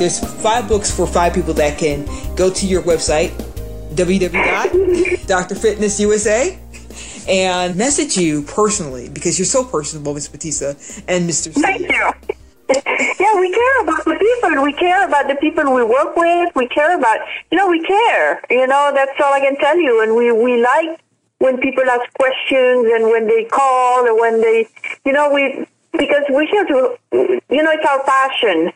there's five books for five people that can go to your website, www.drfitnessusa, and message you personally because you're so personable, Ms. Batista and Mr. C. Thank you. yeah, we care about the people. We care about the people we work with. We care about, you know, we care. You know, that's all I can tell you. And we, we like when people ask questions and when they call and when they, you know, we, because we have to, you know, it's our passion.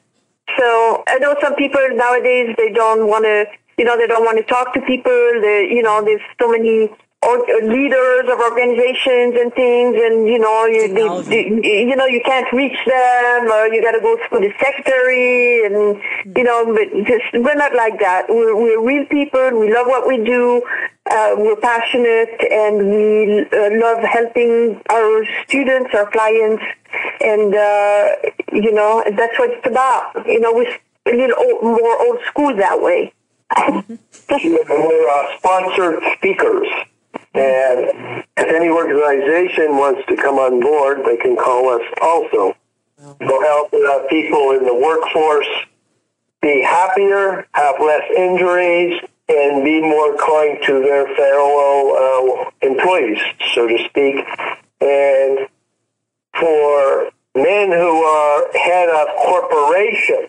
So I know some people nowadays, they don't want to, you know, they don't want to talk to people. They, you know, there's so many or leaders of organizations and things, and you know, you they, you know, you can't reach them, or you got to go through the secretary, and you know, but just we're not like that. We're, we're real people. We love what we do. Uh, we're passionate, and we uh, love helping our students, our clients, and uh, you know, that's what it's about. You know, we're a little old, more old school that way. we're uh, sponsored speakers. And if any organization wants to come on board, they can call us also. We'll help uh, people in the workforce be happier, have less injuries, and be more kind to their fellow uh, employees, so to speak. And for men who are head of corporation,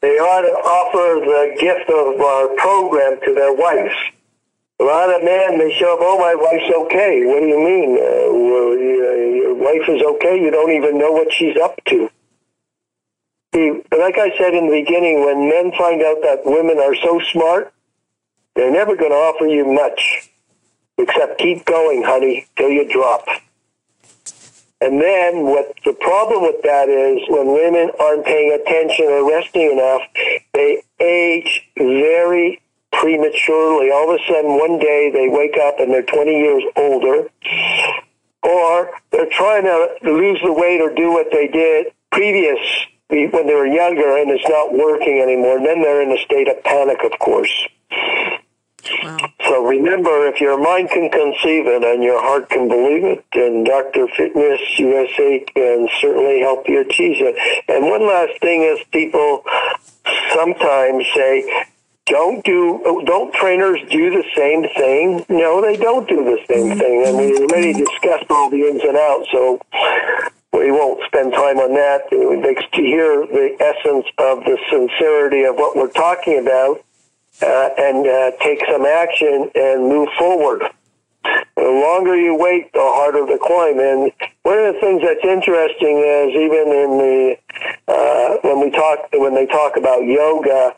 they ought to offer the gift of our program to their wives a lot of men, they show up, oh, my wife's okay. What do you mean? Uh, well, your wife is okay? You don't even know what she's up to. See, like I said in the beginning, when men find out that women are so smart, they're never going to offer you much except keep going, honey, till you drop. And then what the problem with that is when women aren't paying attention or resting enough, they age very prematurely. All of a sudden, one day they wake up and they're 20 years older, or they're trying to lose the weight or do what they did previous when they were younger and it's not working anymore. And then they're in a state of panic, of course. Remember, if your mind can conceive it and your heart can believe it, then Dr. Fitness USA can certainly help you achieve it. And one last thing is people sometimes say, don't do don't trainers do the same thing? No, they don't do the same thing, and we already discussed all the ins and outs. So we won't spend time on that. To hear the essence of the sincerity of what we're talking about, uh, and uh, take some action and move forward. The longer you wait, the harder the climb. And one of the things that's interesting is even in the uh, when we talk when they talk about yoga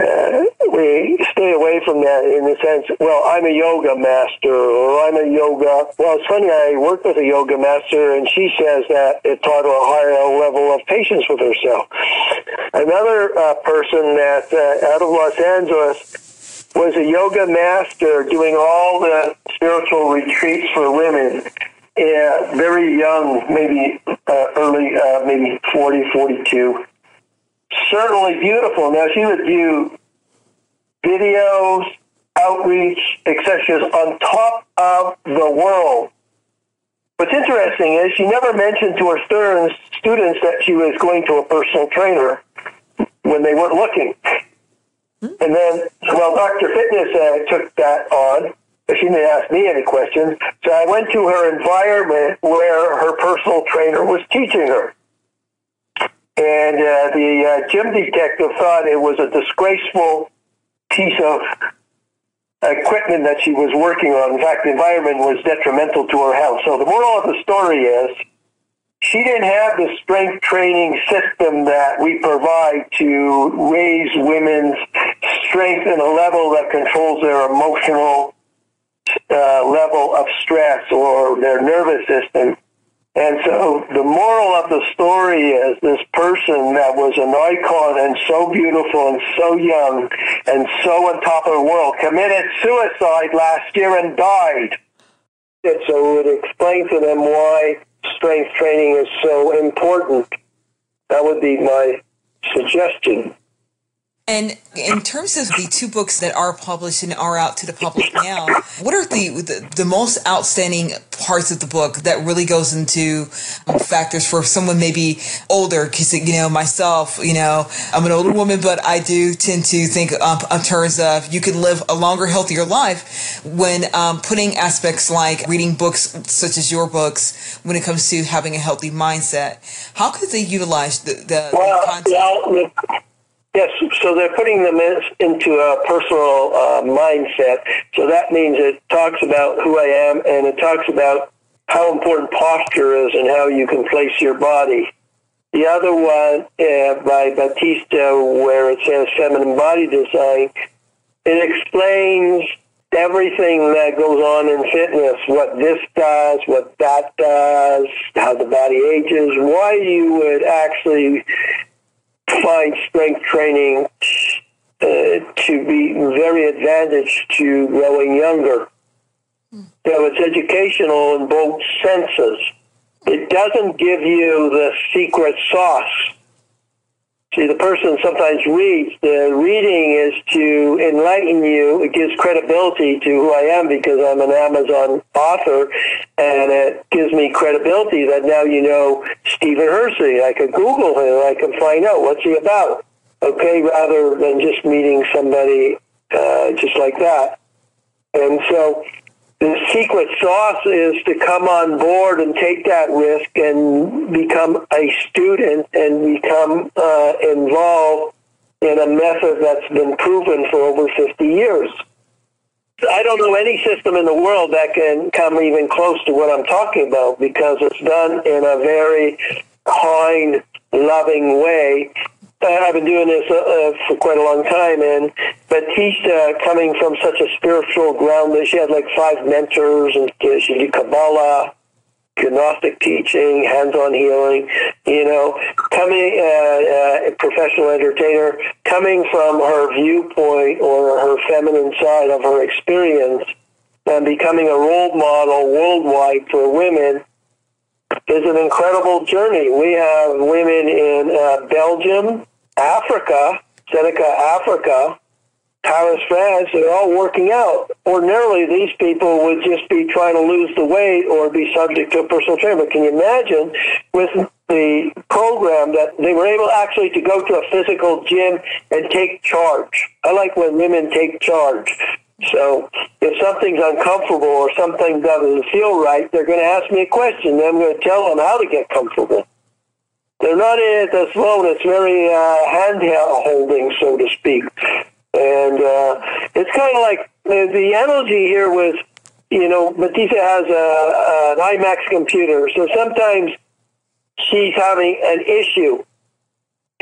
uh, we stay away from that in the sense, well, I'm a yoga master or I'm a yoga. Well, it's funny, I worked with a yoga master and she says that it taught her a higher level of patience with herself. Another uh, person that uh, out of Los Angeles was a yoga master doing all the spiritual retreats for women. Yeah, very young, maybe uh, early, uh, maybe 40, 42 certainly beautiful. Now she would do videos, outreach, etc. on top of the world. What's interesting is she never mentioned to her students that she was going to a personal trainer when they weren't looking. And then, well, Dr. Fitness uh, took that on, but she didn't ask me any questions. So I went to her environment where her personal trainer was teaching her. And uh, the uh, gym detective thought it was a disgraceful piece of equipment that she was working on. In fact, the environment was detrimental to her health. So the moral of the story is she didn't have the strength training system that we provide to raise women's strength in a level that controls their emotional uh, level of stress or their nervous system. And so the moral of the story is this person that was an icon and so beautiful and so young and so on top of the world committed suicide last year and died. And so it would explain to them why strength training is so important. That would be my suggestion. And in terms of the two books that are published and are out to the public now, what are the, the, the most outstanding parts of the book that really goes into factors for someone maybe older? Because you know myself, you know I'm an older woman, but I do tend to think um, in terms of you can live a longer, healthier life when um, putting aspects like reading books such as your books when it comes to having a healthy mindset. How could they utilize the, the well, content? Well, Yes, so they're putting them in, into a personal uh, mindset. So that means it talks about who I am and it talks about how important posture is and how you can place your body. The other one uh, by Batista, where it says feminine body design, it explains everything that goes on in fitness, what this does, what that does, how the body ages, why you would actually find strength training uh, to be very advantaged to growing younger. So it's educational in both senses. It doesn't give you the secret sauce See, the person sometimes reads. The reading is to enlighten you. It gives credibility to who I am because I'm an Amazon author, and it gives me credibility that now you know Stephen Hersey. I could Google him. I can find out what's he about. Okay, rather than just meeting somebody uh, just like that. And so the secret sauce is to come on board and take that risk and become a student and become uh, involved in a method that's been proven for over 50 years. I don't know any system in the world that can come even close to what I'm talking about because it's done in a very kind, loving way I've been doing this uh, uh, for quite a long time, and Batista, coming from such a spiritual ground, that she had like five mentors, and she did Kabbalah, Gnostic teaching, hands-on healing. You know, coming uh, uh, professional entertainer, coming from her viewpoint or her feminine side of her experience, and becoming a role model worldwide for women is an incredible journey. We have women in uh, Belgium, Africa, Senegal, Africa, Paris, France, they're all working out. Ordinarily, these people would just be trying to lose the weight or be subject to a personal trainer. But can you imagine with the program that they were able actually to go to a physical gym and take charge? I like when women take charge. So if something's uncomfortable or something doesn't feel right, they're going to ask me a question. Then I'm going to tell them how to get comfortable. They're not in it as phone. It's very uh, holding, so to speak. And uh, it's kind of like the, the analogy here was, you know, Batista has a, an iMac computer, so sometimes she's having an issue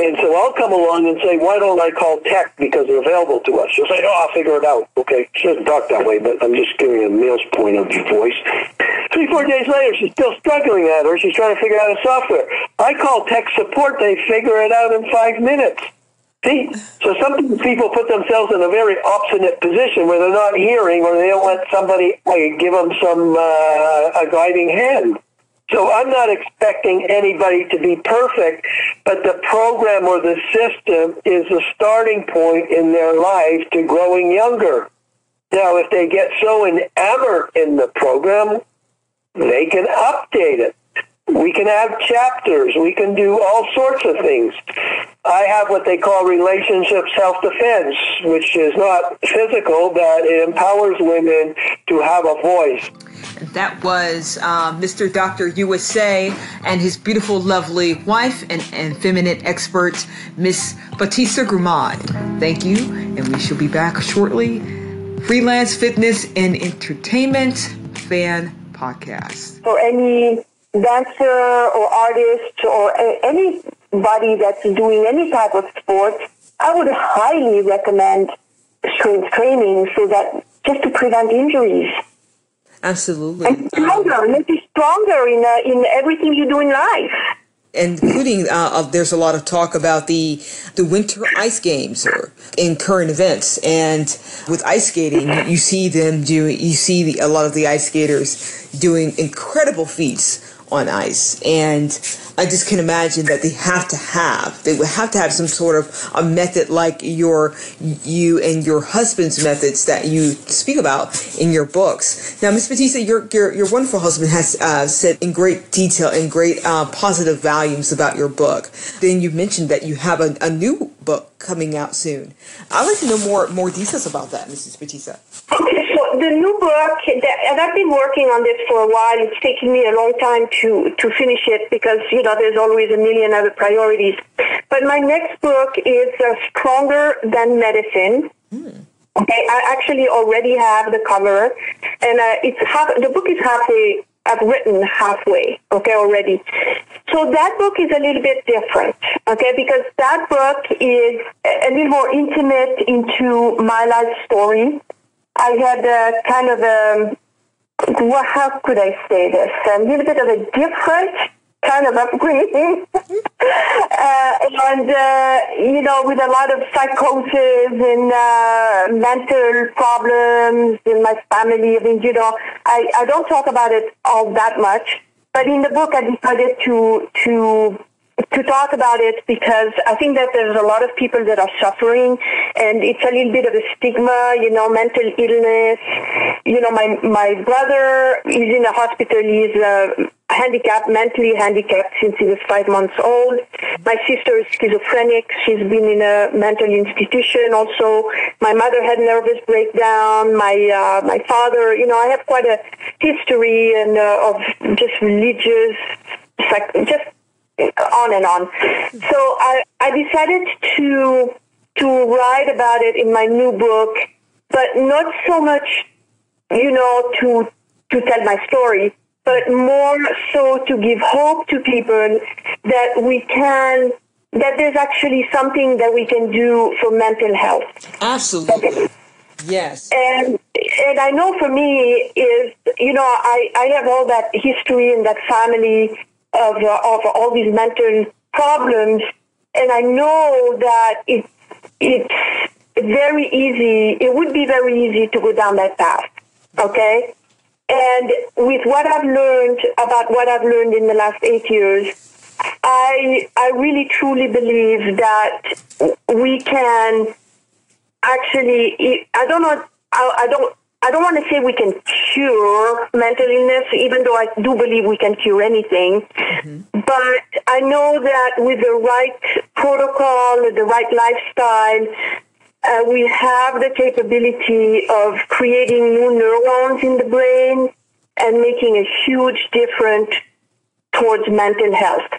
and so I'll come along and say, why don't I call tech because they're available to us? She'll say, oh, I'll figure it out. Okay, she doesn't talk that way, but I'm just giving a male's point of voice. Three, four days later, she's still struggling at her. She's trying to figure out a software. I call tech support. They figure it out in five minutes. See, so some people put themselves in a very obstinate position where they're not hearing or they don't let somebody give them some uh, a guiding hand. So I'm not expecting anybody to be perfect, but the program or the system is a starting point in their life to growing younger. Now, if they get so enamored in the program, they can update it. We can have chapters. We can do all sorts of things. I have what they call relationship self-defense, which is not physical, but it empowers women to have a voice. That was uh, Mr. Dr. USA and his beautiful, lovely wife and, and feminine expert, Miss Batista Gremaud. Thank you, and we shall be back shortly. Freelance Fitness and Entertainment Fan Podcast. For any dancer or artist or anybody that's doing any type of sport, I would highly recommend strength training so that just to prevent injuries. Absolutely. And stronger, make you stronger in, uh, in everything you do in life. Including, uh, there's a lot of talk about the the winter ice games or in current events, and with ice skating, you see them do. You see the, a lot of the ice skaters doing incredible feats on ice. And I just can imagine that they have to have, they would have to have some sort of a method like your, you and your husband's methods that you speak about in your books. Now, Ms. Batista, your, your, your wonderful husband has uh, said in great detail and great uh, positive volumes about your book. Then you mentioned that you have a, a new book coming out soon. I'd like to know more, more details about that, Mrs. Batista. Okay, so the new book, and I've been working on this for a while. It's taking me a long time to, to finish it because, you know, there's always a million other priorities. But my next book is uh, Stronger Than Medicine. Hmm. Okay, I actually already have the cover, and uh, it's half, the book is halfway. I've written halfway, okay, already. So that book is a little bit different, okay, because that book is a little more intimate into my life story. I had a kind of a, how could I say this? A little bit of a different kind of upbringing. uh, and, uh, you know, with a lot of psychosis and uh, mental problems in my family. I mean, you know, I, I don't talk about it all that much. But in the book, I decided to, to to talk about it because I think that there's a lot of people that are suffering and it's a little bit of a stigma, you know, mental illness. You know, my, my brother is in a hospital. He's uh, handicapped, mentally handicapped since he was five months old. My sister is schizophrenic. She's been in a mental institution also. My mother had nervous breakdown. My, uh, my father, you know, I have quite a history and uh, of just religious, just on and on. So I, I decided to to write about it in my new book, but not so much, you know, to to tell my story, but more so to give hope to people that we can that there's actually something that we can do for mental health. Absolutely. Yes. And and I know for me is you know I I have all that history and that family of, of all these mental problems. And I know that it, it's very easy, it would be very easy to go down that path. Okay? And with what I've learned about what I've learned in the last eight years, I, I really truly believe that we can actually, I don't know, I, I don't, I don't want to say we can cure mental illness, even though I do believe we can cure anything. Mm-hmm. But I know that with the right protocol, the right lifestyle, uh, we have the capability of creating new neurons in the brain and making a huge difference towards mental health.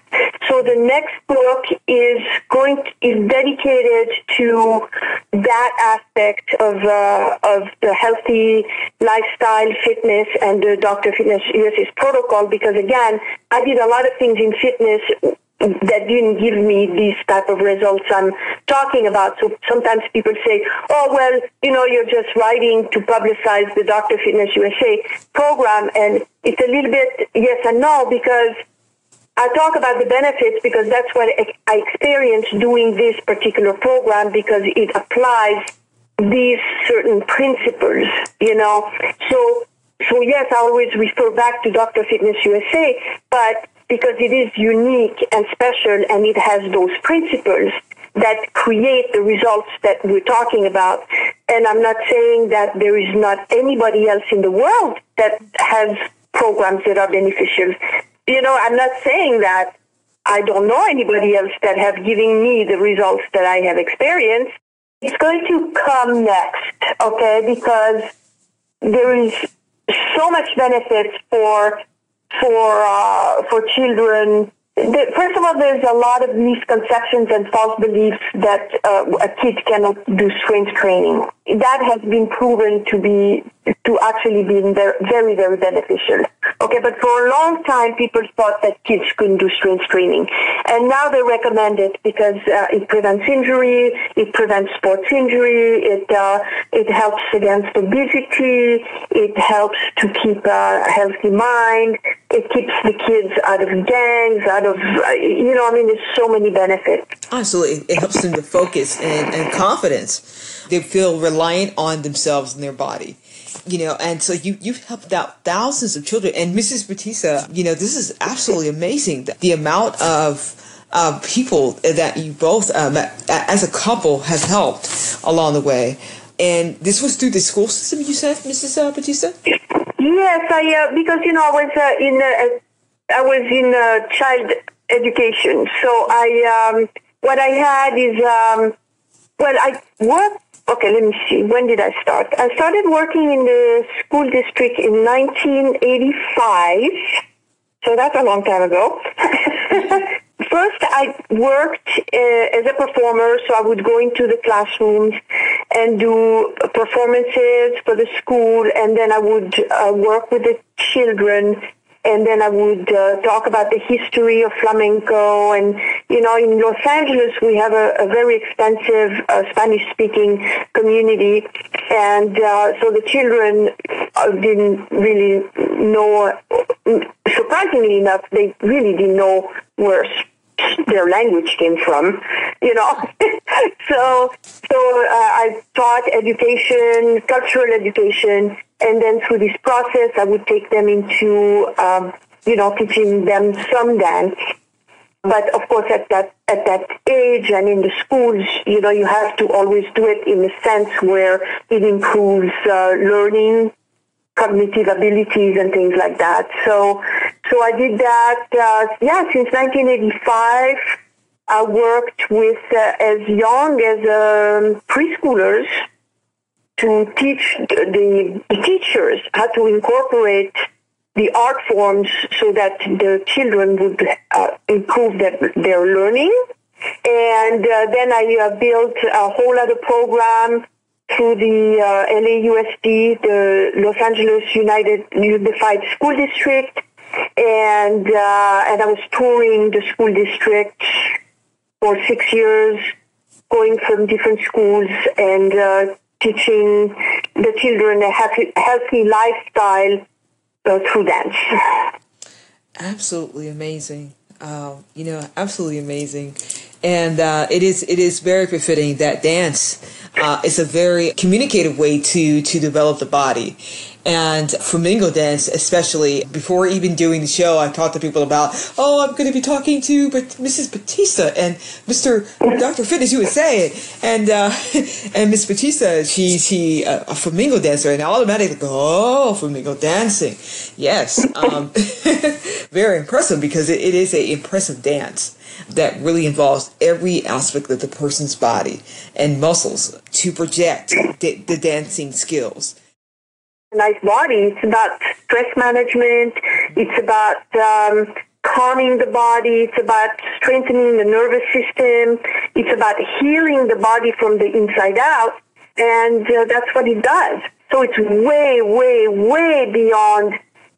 So the next book is going to, is dedicated to that aspect of uh, of the healthy lifestyle, fitness, and the Dr. Fitness protocol. Because again, I did a lot of things in fitness that didn't give me these type of results I'm talking about. So sometimes people say, oh, well, you know, you're just writing to publicize the Dr. Fitness USA program. And it's a little bit yes and no because I talk about the benefits because that's what I experienced doing this particular program because it applies these certain principles, you know. So, so yes, I always refer back to Dr. Fitness USA, but because it is unique and special and it has those principles that create the results that we're talking about. And I'm not saying that there is not anybody else in the world that has programs that are beneficial. You know, I'm not saying that I don't know anybody else that have given me the results that I have experienced. It's going to come next, okay, because there is so much benefits for for uh, for children. First of all, there's a lot of misconceptions and false beliefs that uh, a kid cannot do strength training. That has been proven to be to actually be very, very beneficial. Okay, but for a long time, people thought that kids couldn't do strength training. And now they recommend it because uh, it prevents injury, it prevents sports injury, it, uh, it helps against obesity, it helps to keep a healthy mind, it keeps the kids out of gangs, out of, uh, you know, I mean, there's so many benefits. Absolutely. It helps them to focus and, and confidence. They feel reliant on themselves and their body you know, and so you you've helped out thousands of children. And Mrs. Batista, you know, this is absolutely amazing. The, the amount of uh, people that you both, um, as a couple, have helped along the way. And this was through the school system, you said, Mrs. Uh, Batista? Yes, I uh, because you know I was uh, in uh, I was in uh, child education, so I um, what I had is um, well I worked. Okay, let me see. When did I start? I started working in the school district in 1985, so that's a long time ago. First, I worked uh, as a performer, so I would go into the classrooms and do performances for the school, and then I would uh, work with the children, and then I would uh, talk about the history of flamenco. And you know, in Los Angeles, we have a, a very extensive uh, Spanish-speaking community, and uh, so the children uh, didn't really know. Surprisingly enough, they really didn't know where their language came from, you know. so, so uh, I taught education, cultural education, and then through this process, I would take them into, um, you know, teaching them some dance. But of course, at that at that age and in the schools, you know, you have to always do it in a sense where it improves uh, learning cognitive abilities and things like that. So, so I did that, uh, yeah, since 1985. I worked with uh, as young as um, preschoolers to teach the, teachers how to incorporate the art forms so that the children would uh, improve their, their learning. And uh, then I uh, built a whole other program through the uh, LAUSD, the Los Angeles United Unified School District, and uh, and I was touring the school district for six years, going from different schools and uh, teaching the children a healthy, healthy lifestyle uh, through dance. Absolutely amazing. Uh, you know, absolutely amazing, and uh, it is it is very befitting that dance uh, is a very communicative way to to develop the body. And flamenco dance, especially before even doing the show, I talked to people about, oh, I'm going to be talking to but Mrs. Batista and Mr. Dr. Fitness as you would say, and uh, and Miss Batista, she's she uh, a flamenco dancer, and automatically go, oh, flamenco dancing, yes, um, very impressive because it, it is a impressive dance that really involves every aspect of the person's body and muscles to project the, the dancing skills. Nice body. It's about stress management. It's about um, calming the body. It's about strengthening the nervous system. It's about healing the body from the inside out. And uh, that's what it does. So it's way, way, way beyond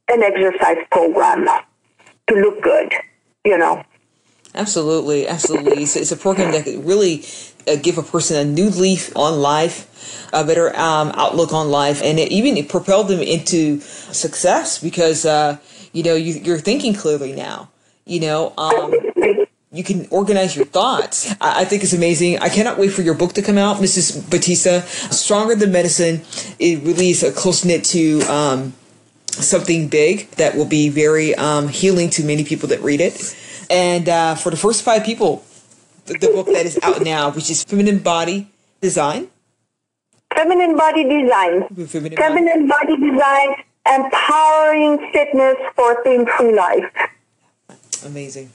an exercise program to look good, you know. Absolutely, absolutely. It's, it's a program that could really uh, give a person a new leaf on life, a better um, outlook on life, and it even it propelled them into success because uh, you know you, are thinking clearly now. You know, um, you can organize your thoughts. I, I, think it's amazing. I cannot wait for your book to come out, Mrs. Batista. Stronger than medicine. It really is a close knit to. Um, something big that will be very um, healing to many people that read it and uh, for the first five people, the, the book that is out now, which is Feminine Body Design. Feminine Body Design. Feminine, Feminine body. body Design, empowering fitness for pain-free life. Amazing.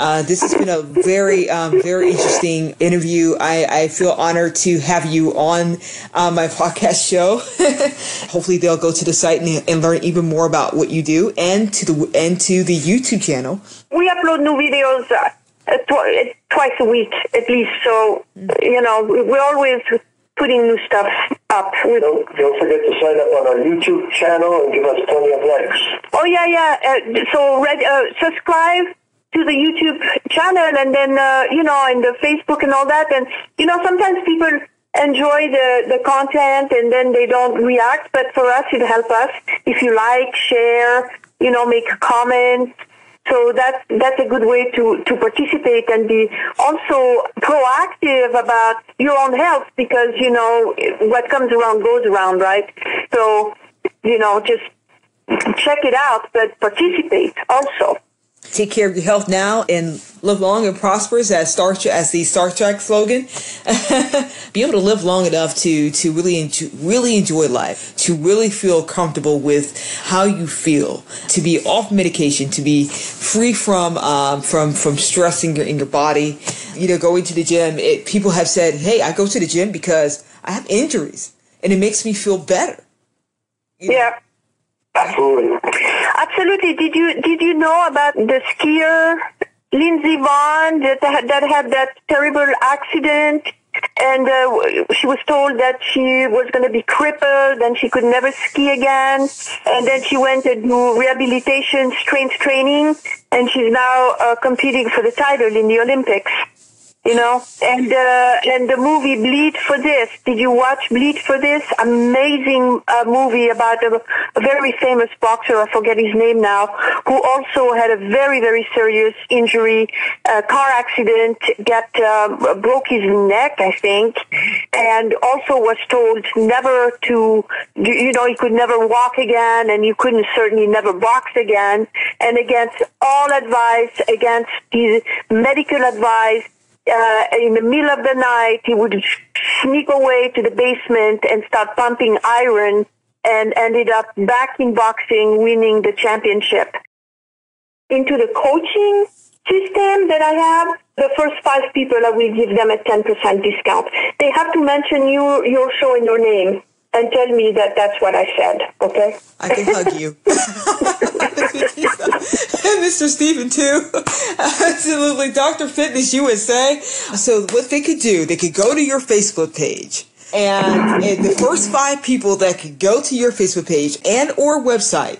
Uh, this has been a very, um, very interesting interview. I, I, feel honored to have you on uh, my podcast show. Hopefully, they'll go to the site and, and, learn even more about what you do, and to the and to the YouTube channel. We upload new videos uh, tw- twice a week at least. So you know, we're always putting new stuff up. Don't, don't forget to sign up on our YouTube channel and give us plenty of likes. Oh yeah, yeah. Uh, so red, uh, subscribe to the YouTube channel and then, uh, you know, and the Facebook and all that. And, you know, sometimes people enjoy the, the content and then they don't react. But for us, it helps us. If you like, share, you know, make a comment, So that's that's a good way to to participate and be also proactive about your own health because you know what comes around goes around, right? So you know just check it out, but participate also take care of your health now and live long and prosperous as Star as the Star Trek slogan. Be able to live long enough to to really enjoy, really enjoy life, to really feel comfortable with how you feel, to be off medication, to be free from um, from from stress in your in your body. You know, going to the gym. It, people have said, "Hey, I go to the gym because I have injuries, and it makes me feel better." You know? Yeah. Absolutely. Absolutely. Did you did you know about the skier Lindsey Vonn that had, that had that terrible accident? And uh, she was told that she was going to be crippled and she could never ski again. And then she went to do rehabilitation, strength training, and she's now uh, competing for the title in the Olympics you know? And uh, and the movie bleed for this. Did you watch bleed for this? Amazing uh, movie about a, a, very famous boxer i forget his name now who also had a very very serious injury uh, car accident got uh, broke his neck i think and also was told never to you know he could never walk again and you couldn't certainly never box again. And against all advice against the medical advice uh, in the middle of the night, he would sneak away to the basement and start pumping iron and ended up back in boxing, winning the championship. Into the coaching system that I have, the first five people, I will give them a 10% discount. They have to mention you, your show and your name and tell me that that's what I said, okay? I can hug you. and Mr. Stephen, too. Absolutely. Dr. Fitness USA. So, what they could do, they could go to your Facebook page. And, and the first five people that could go to your Facebook page and or website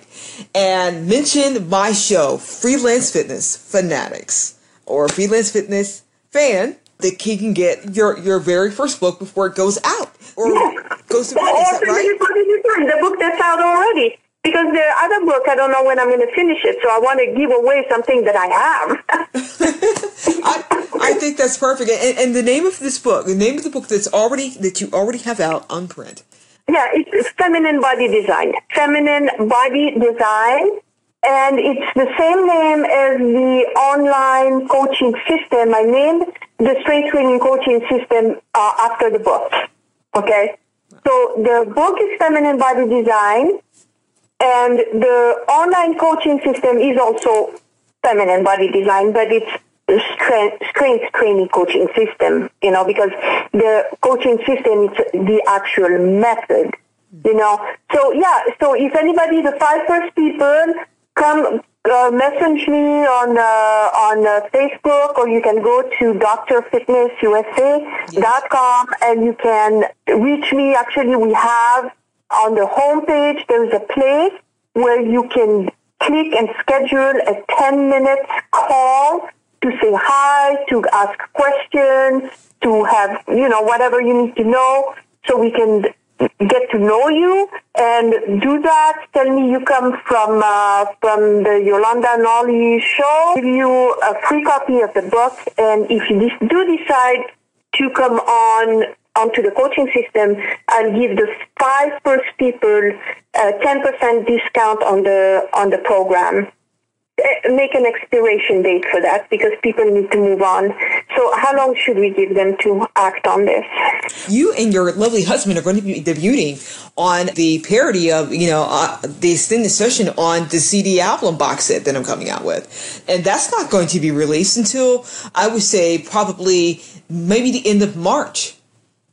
and mention my show, Freelance Fitness Fanatics or Freelance Fitness Fan, that he can get your, your very first book before it goes out or yeah. goes to print. Is that right? The book that's out already. Because the other book, I don't know when I'm going to finish it, so I want to give away something that I have. I, I think that's perfect. And, and the name of this book, the name of the book that's already that you already have out on print. Yeah, it's Feminine Body Design. Feminine Body Design. And it's the same name as the online coaching system. I named the strength training coaching system uh, after the book. Okay? So the book is Feminine Body Design and the online coaching system is also feminine body design, but it's strength, strength training coaching system, you know, because the coaching system is the actual method, you know. So yeah, so if anybody, the five first people come uh, message me on uh, on uh, Facebook, or you can go to drfitnessusa.com and you can reach me. Actually, we have on the homepage, there's a place where you can click and schedule a 10 minute call to say hi, to ask questions, to have, you know, whatever you need to know so we can get to know you and do that. Tell me you come from uh, from the Yolanda Nolly show. Give you a free copy of the book, and if you do decide to come on onto the coaching system, I'll give the five first people a 10% discount on the on the program. Eh, make an expiration date for that because people need to move on. So, how long should we give them to act on this? You and your lovely husband are going to be debuting on the parody of, you know, uh, the extended session on the CD album box set that I'm coming out with. And that's not going to be released until I would say probably maybe the end of March.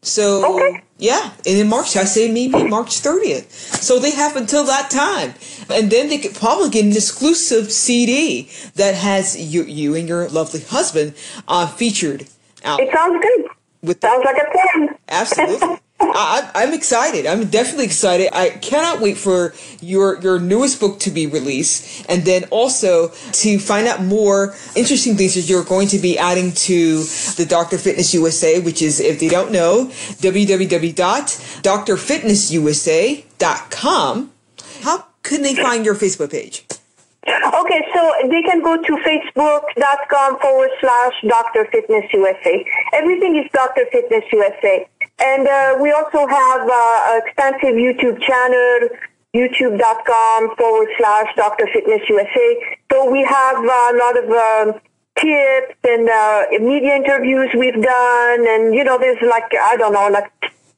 So okay. yeah, and in March I say maybe March 30th. So they have until that time, and then they could probably get an exclusive CD that has you, you and your lovely husband uh, featured. Out. It sounds good. With sounds like a plan. Absolutely. I, I'm excited. I'm definitely excited. I cannot wait for your your newest book to be released, and then also to find out more interesting things that you're going to be adding to the Doctor Fitness USA, which is, if they don't know, www.drfitnessusa.com. How can they find your Facebook page? Okay, so they can go to facebook.com forward slash Dr. Fitness USA. Everything is Dr. Fitness USA. And uh, we also have uh, an extensive YouTube channel, youtube.com forward slash Dr. Fitness USA. So we have uh, a lot of um, tips and uh, media interviews we've done. And, you know, there's like, I don't know, like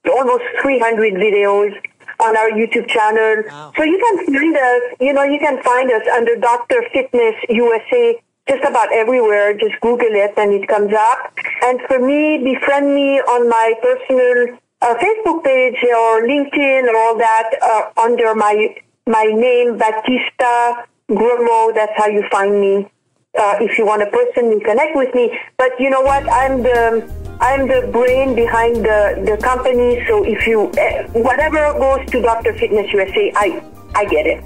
almost 300 videos on our YouTube channel. Wow. So you can find us, you know, you can find us under Dr. Fitness USA just about everywhere. Just Google it and it comes up. And for me, befriend me on my personal uh, Facebook page or LinkedIn or all that uh, under my my name, Batista Gremaud. That's how you find me. Uh, if you want to personally connect with me. But you know what? I'm the I'm the brain behind the, the company. So if you, eh, whatever goes to Dr. Fitness USA, I, I get it.